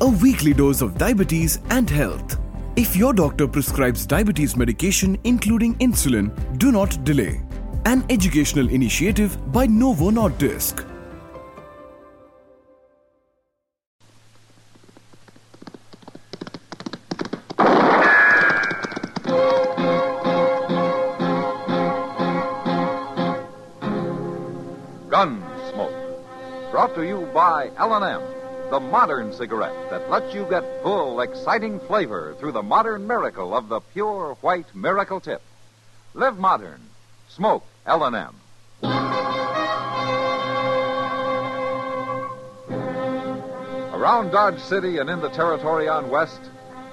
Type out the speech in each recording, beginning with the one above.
a weekly dose of diabetes and health. If your doctor prescribes diabetes medication including insulin, do not delay. An educational initiative by Novo Nordisk. Gunsmoke. Brought to you by L&M, the modern cigarette that lets you get full, exciting flavor through the modern miracle of the pure white miracle tip. Live modern. Smoke L&M. Around Dodge City and in the territory on West,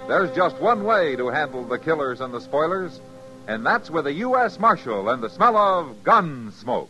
there's just one way to handle the killers and the spoilers, and that's with a U.S. Marshal and the smell of gun smoke.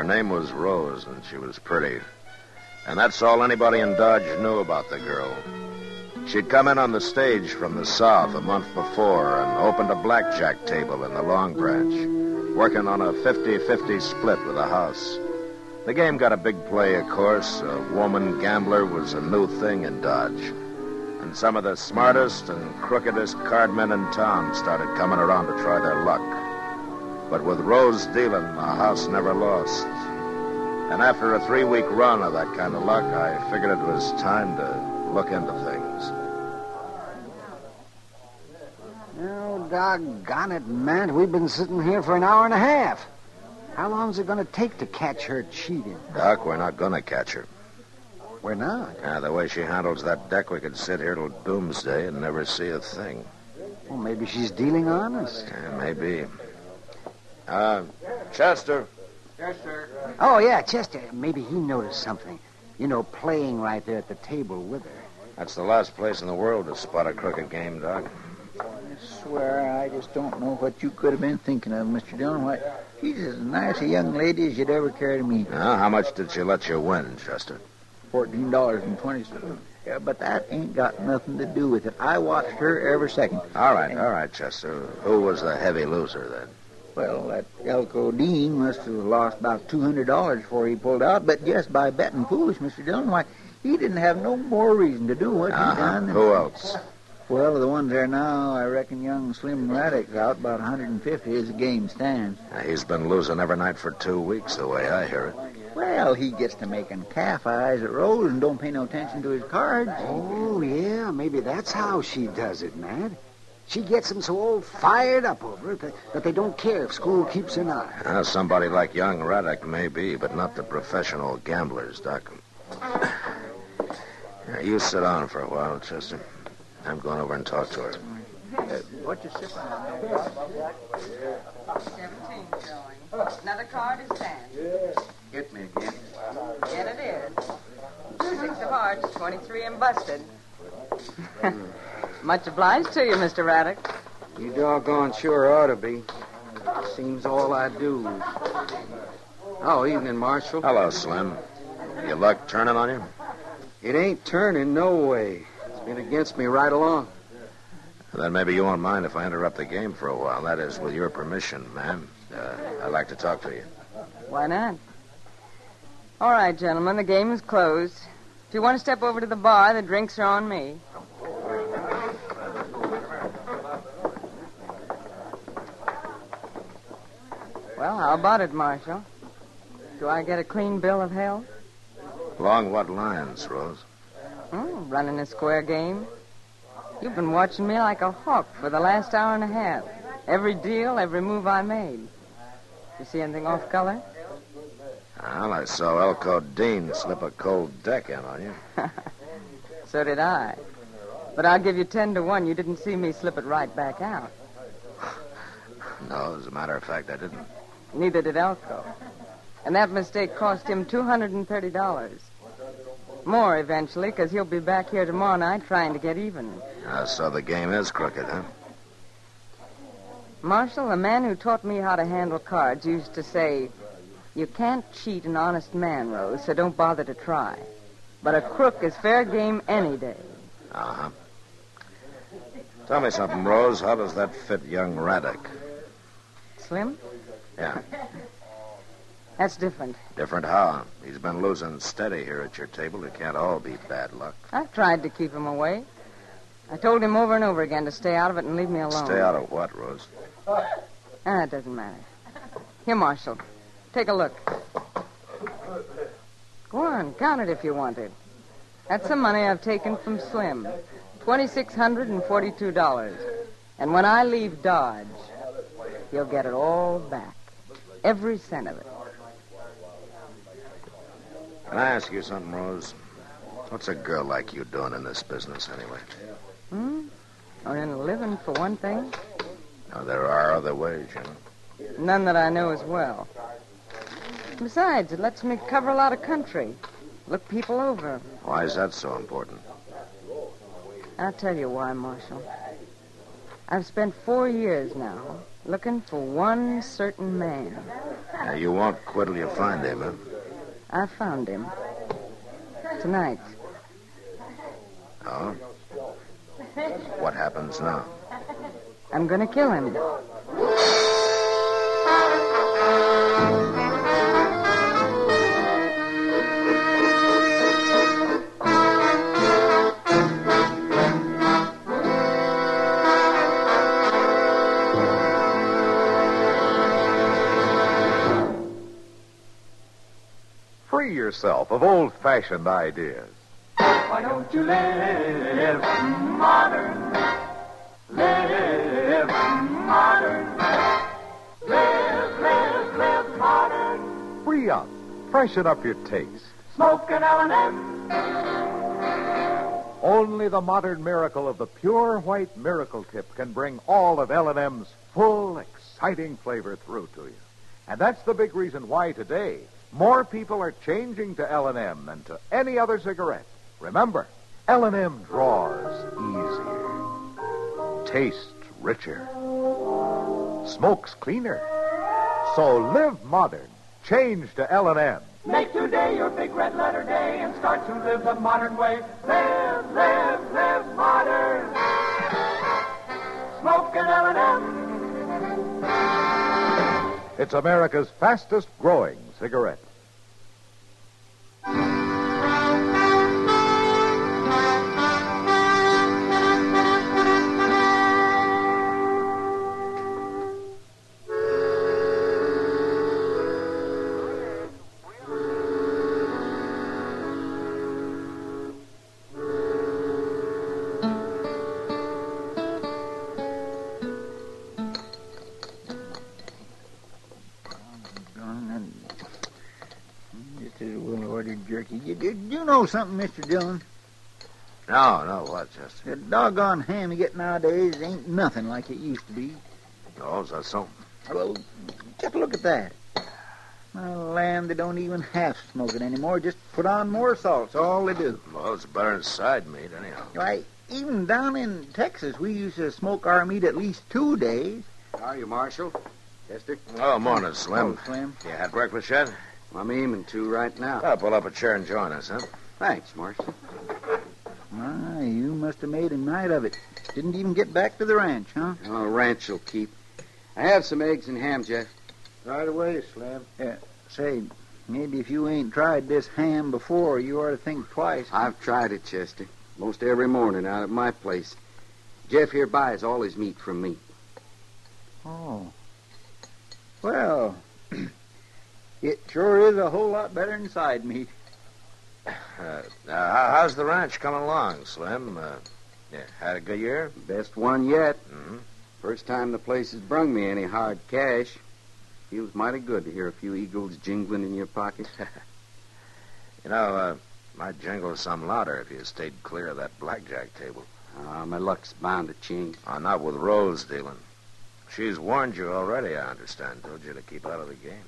Her name was Rose, and she was pretty. And that's all anybody in Dodge knew about the girl. She'd come in on the stage from the South a month before and opened a blackjack table in the Long Branch, working on a 50-50 split with the house. The game got a big play, of course. A woman gambler was a new thing in Dodge. And some of the smartest and crookedest cardmen in town started coming around to try their luck. But with Rose dealing, the house never lost. And after a three week run of that kind of luck, I figured it was time to look into things. Oh, doggone it, Matt. We've been sitting here for an hour and a half. How long's it going to take to catch her cheating? Doc, we're not going to catch her. We're not. Yeah, the way she handles that deck, we could sit here till doomsday and never see a thing. Well, maybe she's dealing honest. Yeah, maybe. Uh, Chester. Chester. Oh, yeah, Chester. Maybe he noticed something. You know, playing right there at the table with her. That's the last place in the world to spot a crooked game, Doc. I swear, I just don't know what you could have been thinking of, Mr. Dillon. Why, she's as nice a young lady as you'd ever care to meet. Now, how much did she let you win, Chester? Fourteen dollars and twenty cents. Yeah, but that ain't got nothing to do with it. I watched her every second. All right, all right, Chester. Who was the heavy loser then? Well, that Elko Dean must have lost about two hundred dollars before he pulled out, but just by betting foolish, Mr. Dillon, why, he didn't have no more reason to do what Uh-huh. he done. than- Who else? Well, the ones there now, I reckon young Slim Raddick's out about 150 as the game stands. Uh, He's been losing every night for two weeks, the way I hear it. Well, he gets to making calf eyes at Rose and don't pay no attention to his cards. Oh, yeah, maybe that's how she does it, Matt. She gets them so all fired up over it that, that they don't care if school keeps an eye. Uh, somebody like young Raddick may be, but not the professional gamblers, Doc. Yeah, you sit down for a while, Chester. I'm going over and talk to her. What you sipping on? Seventeen showing. Another card is ten. Get me again. Ten it is. Six of hearts, twenty-three and busted. Much obliged to you, Mr. Raddick. You doggone sure ought to be. Seems all I do. Oh, evening, Marshal. Hello, Slim. Your luck turning on you? It ain't turning no way. It's been against me right along. Then maybe you won't mind if I interrupt the game for a while. That is, with your permission, ma'am. Uh, I'd like to talk to you. Why not? All right, gentlemen, the game is closed. If you want to step over to the bar, the drinks are on me. Well, how about it, Marshal? Do I get a clean bill of health? Along what lines, Rose? Oh, running a square game. You've been watching me like a hawk for the last hour and a half. Every deal, every move I made. You see anything off color? Well, I saw Elko Dean slip a cold deck in on you. So did I. But I'll give you ten to one. You didn't see me slip it right back out. No, as a matter of fact, I didn't. Neither did Elko. And that mistake cost him $230. More eventually, because he'll be back here tomorrow night trying to get even. Uh, so the game is crooked, huh? Marshal, the man who taught me how to handle cards used to say, You can't cheat an honest man, Rose, so don't bother to try. But a crook is fair game any day. Uh huh. Tell me something, Rose. How does that fit young Raddick? Slim? Yeah. That's different. Different how? He's been losing steady here at your table. It can't all be bad luck. I've tried to keep him away. I told him over and over again to stay out of it and leave me alone. Stay out of what, Rose? Ah, it doesn't matter. Here, Marshal. Take a look. Go on, count it if you want it. That's the money I've taken from Slim. Twenty-six hundred and forty-two dollars. And when I leave Dodge, he'll get it all back. Every cent of it. Can I ask you something, Rose? What's a girl like you doing in this business, anyway? Hmm? Earning a living, for one thing. Now, there are other ways, you know. None that I know as well. Besides, it lets me cover a lot of country. Look people over. Why is that so important? I'll tell you why, Marshal. I've spent four years now looking for one certain man. Now, you won't quit till you find him, huh? I found him. Tonight. Oh? What happens now? I'm going to kill him. Of old fashioned ideas. Why don't you live modern? Live modern. Live, live, live modern. Free up. Freshen up your taste. Smoke an L&M. Only the modern miracle of the pure white miracle tip can bring all of L&M's full, exciting flavor through to you. And that's the big reason why today more people are changing to L&M than to any other cigarette. Remember, L&M draws easier, tastes richer, smokes cleaner. So live modern. Change to L&M. Make today your big red letter day and start to live the modern way. Live, live, live modern. Smoke an L&M. It's America's fastest growing cigarette. You, you, you know something, Mr. Dillon? No, no, what, Chester? The doggone ham you get nowadays ain't nothing like it used to be. Oh, is that so? Well, just look at that. My land, they don't even half smoke it anymore. Just put on more salt. That's all they do. Well, it's better than side meat, anyhow. Why, even down in Texas, we used to smoke our meat at least two days. How are you, Marshal? Chester? Oh, morning, Slim. Oh, Slim. You had breakfast yet? I'm aiming to right now. I'll pull up a chair and join us, huh? Thanks, Marshal. My, ah, you must have made a night of it. Didn't even get back to the ranch, huh? Oh, ranch will keep. I have some eggs and ham, Jeff. Right away, Slim. Yeah, say, maybe if you ain't tried this ham before, you ought to think twice. I've tried it, Chester. Most every morning out at my place. Jeff here buys all his meat from me. Oh. Well, it sure is a whole lot better than side meat. Uh, uh, how's the ranch coming along, Slim? Uh, yeah, had a good year? Best one yet. Mm-hmm. First time the place has brung me any hard cash. Feels mighty good to hear a few eagles jingling in your pocket. You know, uh, might jingle some louder if you stayed clear of that blackjack table. Ah, my luck's bound to change. Uh, not with Rose dealing. She's warned you already, I understand. Told you to keep out of the game.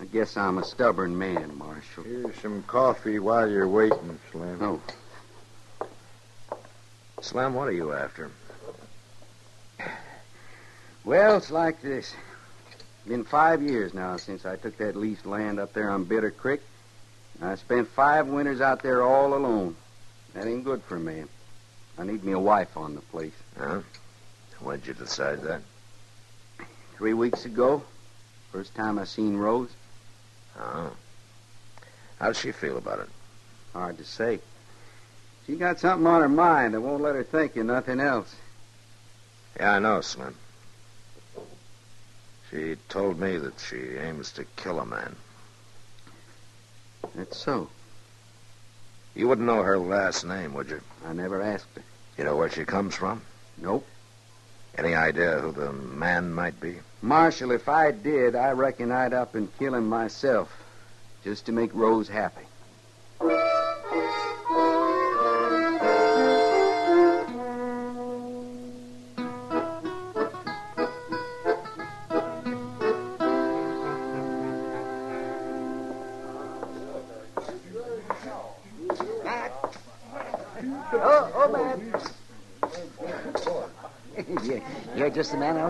I guess I'm a stubborn man, Marshal. Here's some coffee while you're waiting, Slim. Oh, Slim, what are you after? well, it's like this. Been five years now since I took that leased land up there on Bitter Creek. I spent five winters out there all alone. That ain't good for a man. I need me a wife on the place. Huh? When'd you decide that? Three weeks ago, first time I seen Rose. Oh. How'd she feel about it? Hard to say. She got something on her mind that won't let her think of nothing else. Yeah, I know, Slim. She told me that she aims to kill a man. That's so. You wouldn't know her last name, would you? I never asked her. You know where she comes from? Nope. Any idea who the man might be? Marshal, if I did, I reckon I'd up and kill him myself. Just to make Rose happy.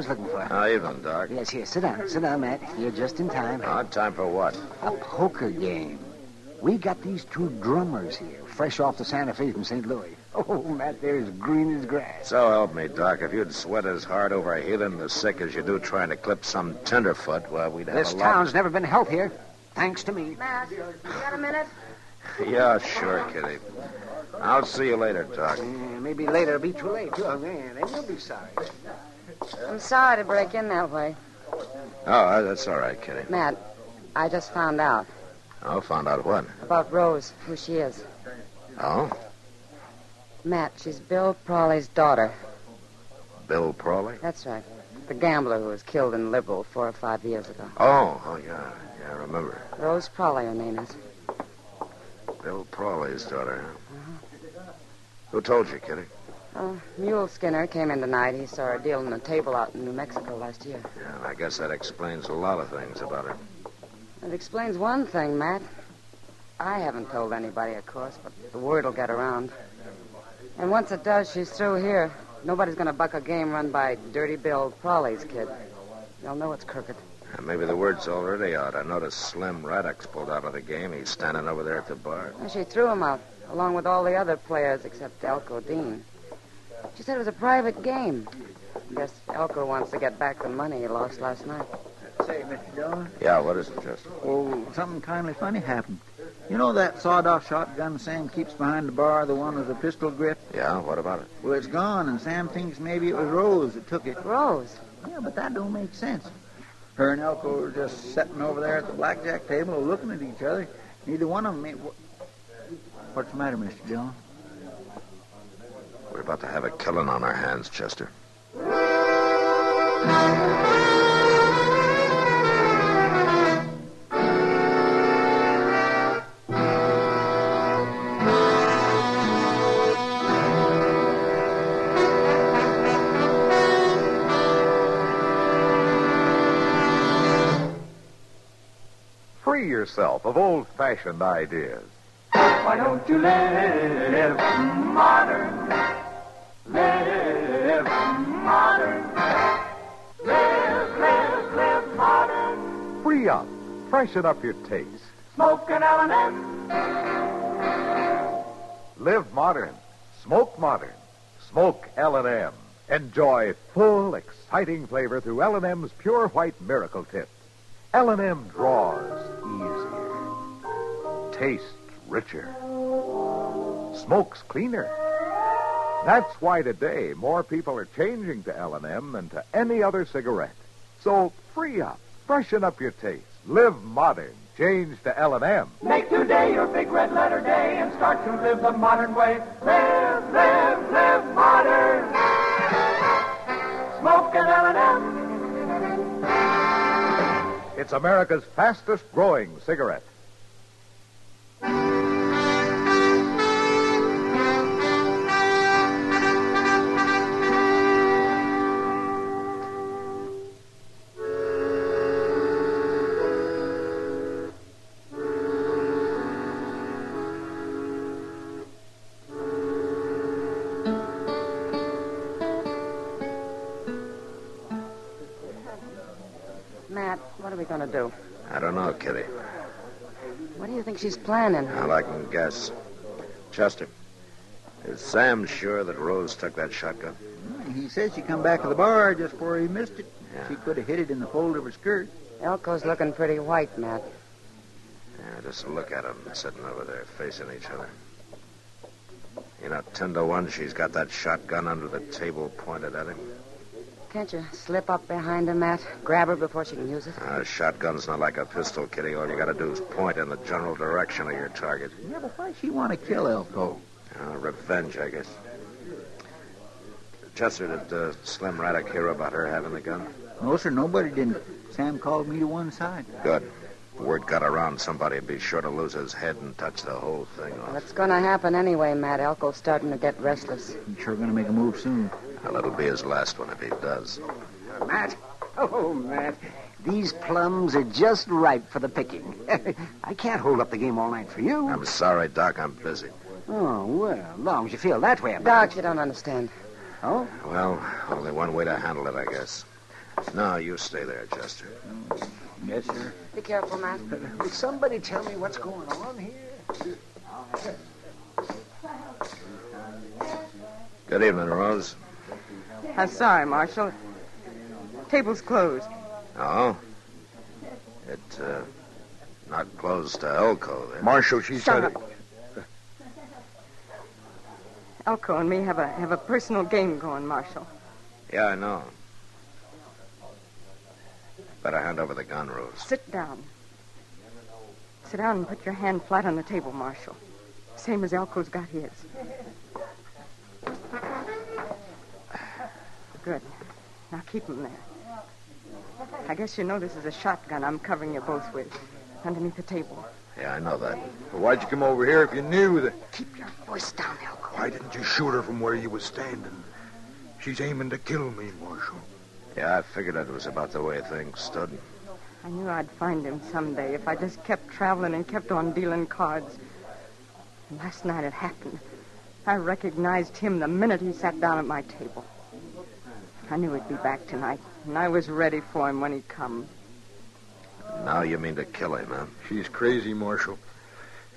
Was looking for. Oh, evening, Doc. Yes, here, sit down. Sit down, Matt. You're just in time. Oh, time for what? A poker game. We got these two drummers here, fresh off the Santa Fe from St. Louis. Oh, Matt, they're as green as grass. So help me, Doc. If you'd sweat as hard over healing the sick as you do trying to clip some tenderfoot, well, we'd have This a lot. town's never been healthier, thanks to me. Matt, you got a minute? Yeah, sure, Kitty. I'll see you later, Doc. Uh, maybe later it'll be too late, too. Oh, man, they will be sorry. I'm sorry to break in that way. Oh, uh, that's all right, Kitty. Matt, I just found out Oh, found out what? about Rose, who she is. Oh, Matt, she's Bill Prawley's daughter. Bill Prawley? That's right. The gambler who was killed in Liberal four or five years ago. Oh, oh, yeah. Yeah, I remember. Rose Prawley, her name is. Bill Prawley's daughter, huh? Uh-huh. Who told you, Kitty? Uh, Mule Skinner came in tonight. He saw her dealing a table out in New Mexico last year. Yeah, I guess that explains a lot of things about her. It explains one thing, Matt. I haven't told anybody, of course, but the word will get around. And once it does, she's through here. Nobody's going to buck a game run by Dirty Bill Prawley's kid. They'll know it's crooked. Uh, Maybe the word's already out. I noticed Slim Raddock's pulled out of the game. He's standing over there at the bar. Well, she threw him out, along with all the other players except Elko Dean. She said it was a private game. I Guess Elko wants to get back the money he lost last night. Say, Mr. Dillon. Yeah, what is it, Chester? Oh, something kindly funny happened. You know that sawed-off shotgun Sam keeps behind the bar, the one with the pistol grip? Yeah, what about it? Well, it's gone, and Sam thinks maybe it was Rose that took it. Rose? Yeah, but that don't make sense. Her and Elko were just sitting over there at the blackjack table looking at each other. Neither one of them made... What's the matter, Mr. Dillon? We're about to have a killing on our hands, Chester. Free yourself of old fashioned ideas. Why don't you live modern? Up. Freshen up your taste. Smoke an L&M. Live modern. Smoke modern. Smoke L&M. Enjoy full, exciting flavor through L&M's Pure White Miracle Tip. L&M draws easier. Tastes richer. Smokes cleaner. That's why today more people are changing to L&M than to any other cigarette. So free up. Freshen up your taste. Live modern. Change to L&M. Make today your big red letter day and start to live the modern way. Live, live, live modern. Smoke an L&M. It's America's fastest growing cigarette. Planning? All I can guess. Chester, is Sam sure that Rose took that shotgun? He says she come back to the bar just before he missed it. She could have hid it in the fold of her skirt. Elko's looking pretty white, Matt. Yeah, just look at them sitting over there facing each other. You know, ten to one, she's got that shotgun under the table pointed at him. Can't you slip up behind her, Matt? Grab her before she can use it? A shotgun's not like a pistol, Kitty. All you gotta do is point in the general direction of your target. Yeah, but why'd she want to kill Elko? Uh, revenge, I guess. Chester, did uh, Slim Raddock hear about her having the gun? No, sir, nobody didn't. Sam called me to one side. Good. Word got around, somebody'd be sure to lose his head and touch the whole thing Well, off. it's going to happen anyway, Matt. Elko's starting to get restless. He's sure gonna make a move soon. Well, it'll be his last one if he does. Oh, Matt. Oh, Matt. These plums are just ripe for the picking. I can't hold up the game all night for you. I'm sorry, Doc. I'm busy. Oh, well, long as you feel that way about Doc, you don't understand. Oh? Well, only one way to handle it, I guess. No, you stay there, Chester. Yes, sir. Be careful, Matt. Will somebody tell me what's going on here? Good evening, Rose. I'm sorry, Marshal. Table's closed. Oh? It, uh, not closed to Elko, then. Marshal, she's Shut had up. Elko and me have a have a personal game going, Marshal. Yeah, I know. Better hand over the gun, Rose. Sit down. Sit down and put your hand flat on the table, Marshal. Same as Elko's got his. Good. Now keep him there. I guess you know this is a shotgun I'm covering you both with. Underneath the table. Yeah, I know that. But Why'd you come over here if you knew that? Keep your voice down, Elko. Why didn't you shoot her from where you was standing? She's aiming to kill me, Marshal. Yeah, I figured it was about the way things stood. I knew I'd find him someday if I just kept traveling and kept on dealing cards. And last night it happened. I recognized him the minute he sat down at my table. I knew he'd be back tonight, and I was ready for him when he come. Now you mean to kill him, huh? She's crazy, Marshal.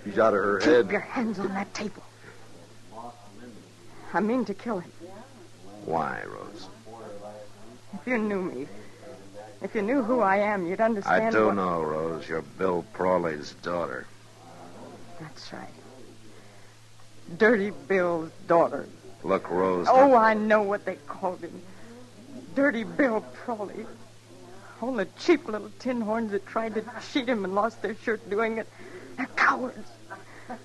She's out of her Keep head. your hands on that table. I mean to kill him. Why, Rose? If you knew me, if you knew who I am, you'd understand. I do what- know, Rose. You're Bill Prawley's daughter. That's right. Dirty Bill's daughter. Look, Rose. Oh, I know what they called him. Dirty Bill Prawley. All the cheap little tin horns that tried to cheat him and lost their shirt doing it. They're cowards.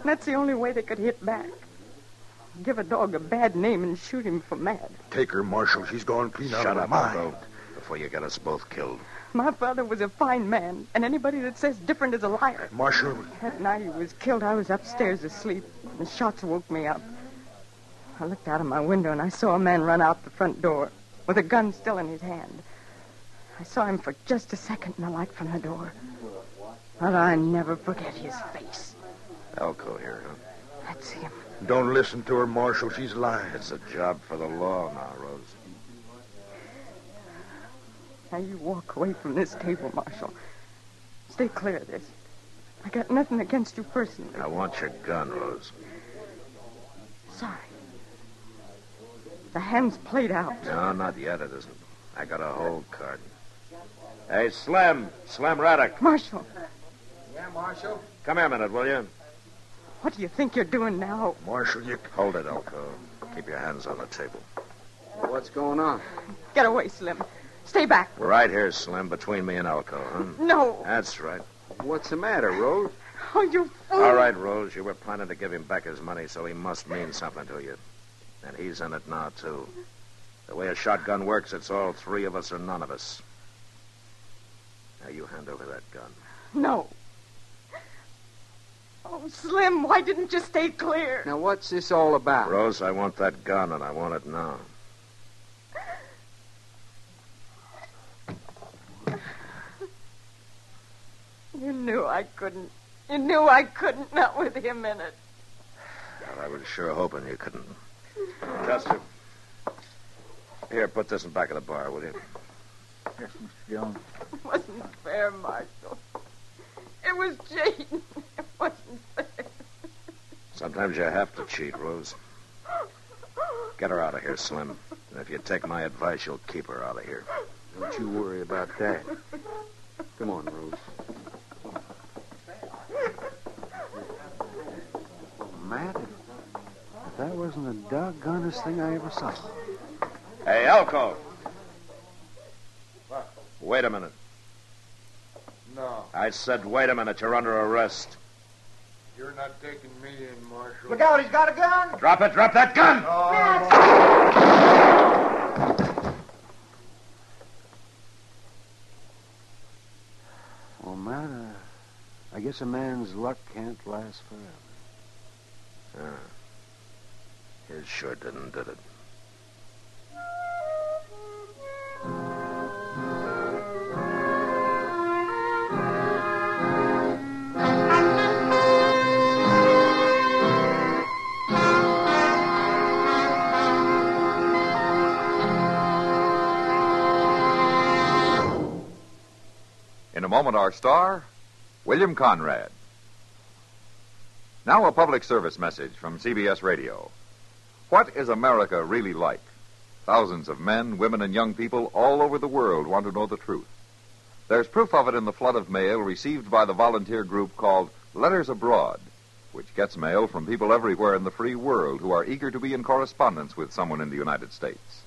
That's the only way they could hit back. Give a dog a bad name and shoot him for mad. Take her, Marshal. She's gone clean out Shut of her up, mind. Elko, before you get us both killed. My father was a fine man, and anybody that says different is a liar. Marshal, That night he was killed, I was upstairs asleep. And the shots woke me up. I looked out of my window and I saw a man run out the front door with a gun still in his hand. I saw him for just a second in the light from the door. But I never forget his face. Elko here, huh? That's him. don't listen to her, Marshal. She's lying. It's a job for the law now, Rose. Now you walk away from this table, Marshal. Stay clear of this. I got nothing against you personally. I want your gun, Rose. Sorry. The hand's played out. No, not yet, it isn't. I got a whole card. Hey, Slim. Slim Raddock. Marshal, Yeah, Marshal. Come here a minute, will you? what do you think you're doing now? Marshal, you... Hold it, Elko. Keep your hands on the table. What's going on? Get away, Slim. Stay back. Right here, Slim, between me and Elko, huh? No. That's right. What's the matter, Rose? Oh, you fool. All right, Rose, you were planning to give him back his money, so he must mean something to you. And he's in it now, too. The way a shotgun works, it's all three of us or none of us. Now, you hand over that gun. No. Oh, Slim, why didn't you stay clear? Now, what's this all about? Rose, I want that gun, and I want it now. You knew I couldn't. You knew I couldn't, not with him in it. Well, I was sure hoping you couldn't. Chester. Here, put this in back of the bar, will you? Yes, Mr. Jones. It wasn't fair, Marshal. It was cheating. It wasn't fair. Sometimes you have to cheat, Rose. Get her out of here, Slim. And if you take my advice, you'll keep her out of here. Don't you worry about that. Come on, Rose. Matt, if that wasn't the doggonest thing I ever saw. Hey, Elko. Wait a minute. No, I said, wait a minute. You're under arrest. you're not taking me in, Marshal. Look out, he's got a gun! Drop it. Drop that gun. Well, man, uh, I guess a man's luck can't last forever. Yeah. His sure didn't, did it? In a moment, our star, William Conrad. Now, a public service message from CBS Radio. What is America really like? Thousands of men, women, and young people all over the world want to know the truth. There's proof of it in the flood of mail received by the volunteer group called Letters Abroad, which gets mail from people everywhere in the free world who are eager to be in correspondence with someone in the United States.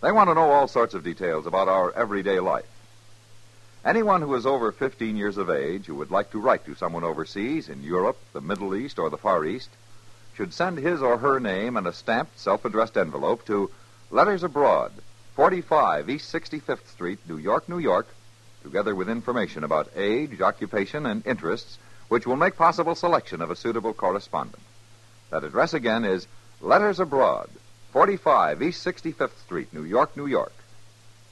They want to know all sorts of details about our everyday life. Anyone who is over 15 years of age who would like to write to someone overseas in Europe, the Middle East, or the Far East should send his or her name in a stamped, self addressed envelope to Letters Abroad, 45 East 65th Street, New York, New York, together with information about age, occupation, and interests, which will make possible selection of a suitable correspondent. That address again is Letters Abroad, 45 East 65th Street, New York, New York.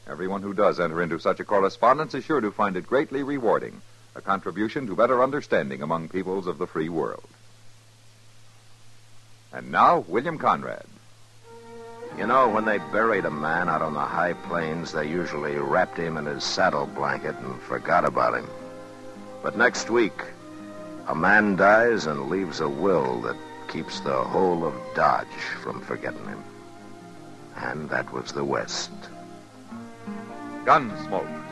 Everyone who does enter into such a correspondence is sure to find it greatly rewarding, a contribution to better understanding among peoples of the free world. And now, William Conrad. You know, when they buried a man out on the high plains, they usually wrapped him in his saddle blanket and forgot about him. But next week, a man dies and leaves a will that keeps the whole of Dodge from forgetting him. And that was the West. Gunsmoke.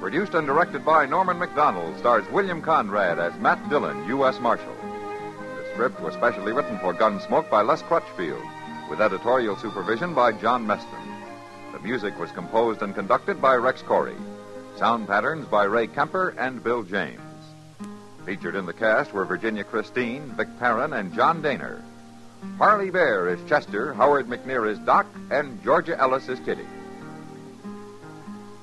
Produced and directed by Norman Macdonnell, stars William Conrad as Matt Dillon, U.S. Marshal. Script was specially written for Gunsmoke by Les Crutchfield, with editorial supervision by John Meston. The music was composed and conducted by Rex Koury. Sound patterns by Ray Kemper and Bill James. Featured in the cast were Virginia Christine, Vic Perrin, and John Dehner. Parley Baer is Chester, Howard McNear is Doc, and Georgia Ellis is Kitty.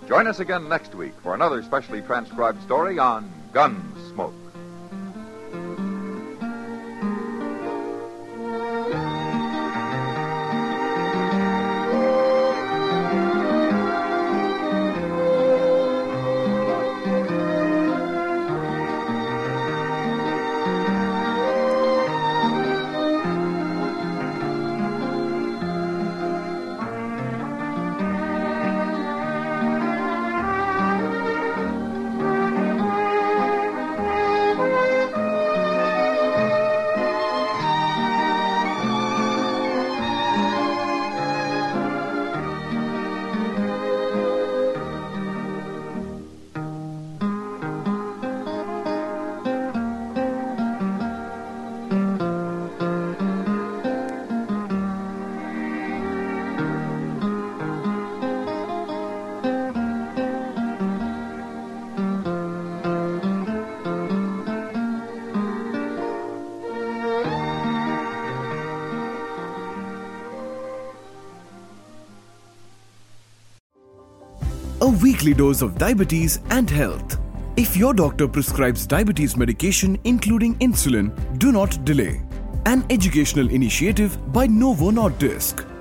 Join us again next week for another specially transcribed story on Gunsmoke. Weekly dose of diabetes and health. If your doctor prescribes diabetes medication including insulin, do not delay. An educational initiative by Novo Nordisk.